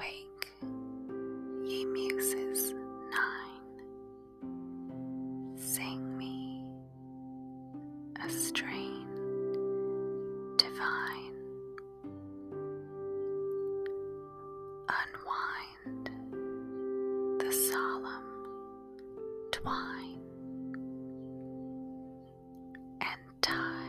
awake, ye muses nine, sing me a strain divine. Unwind the solemn twine and tie.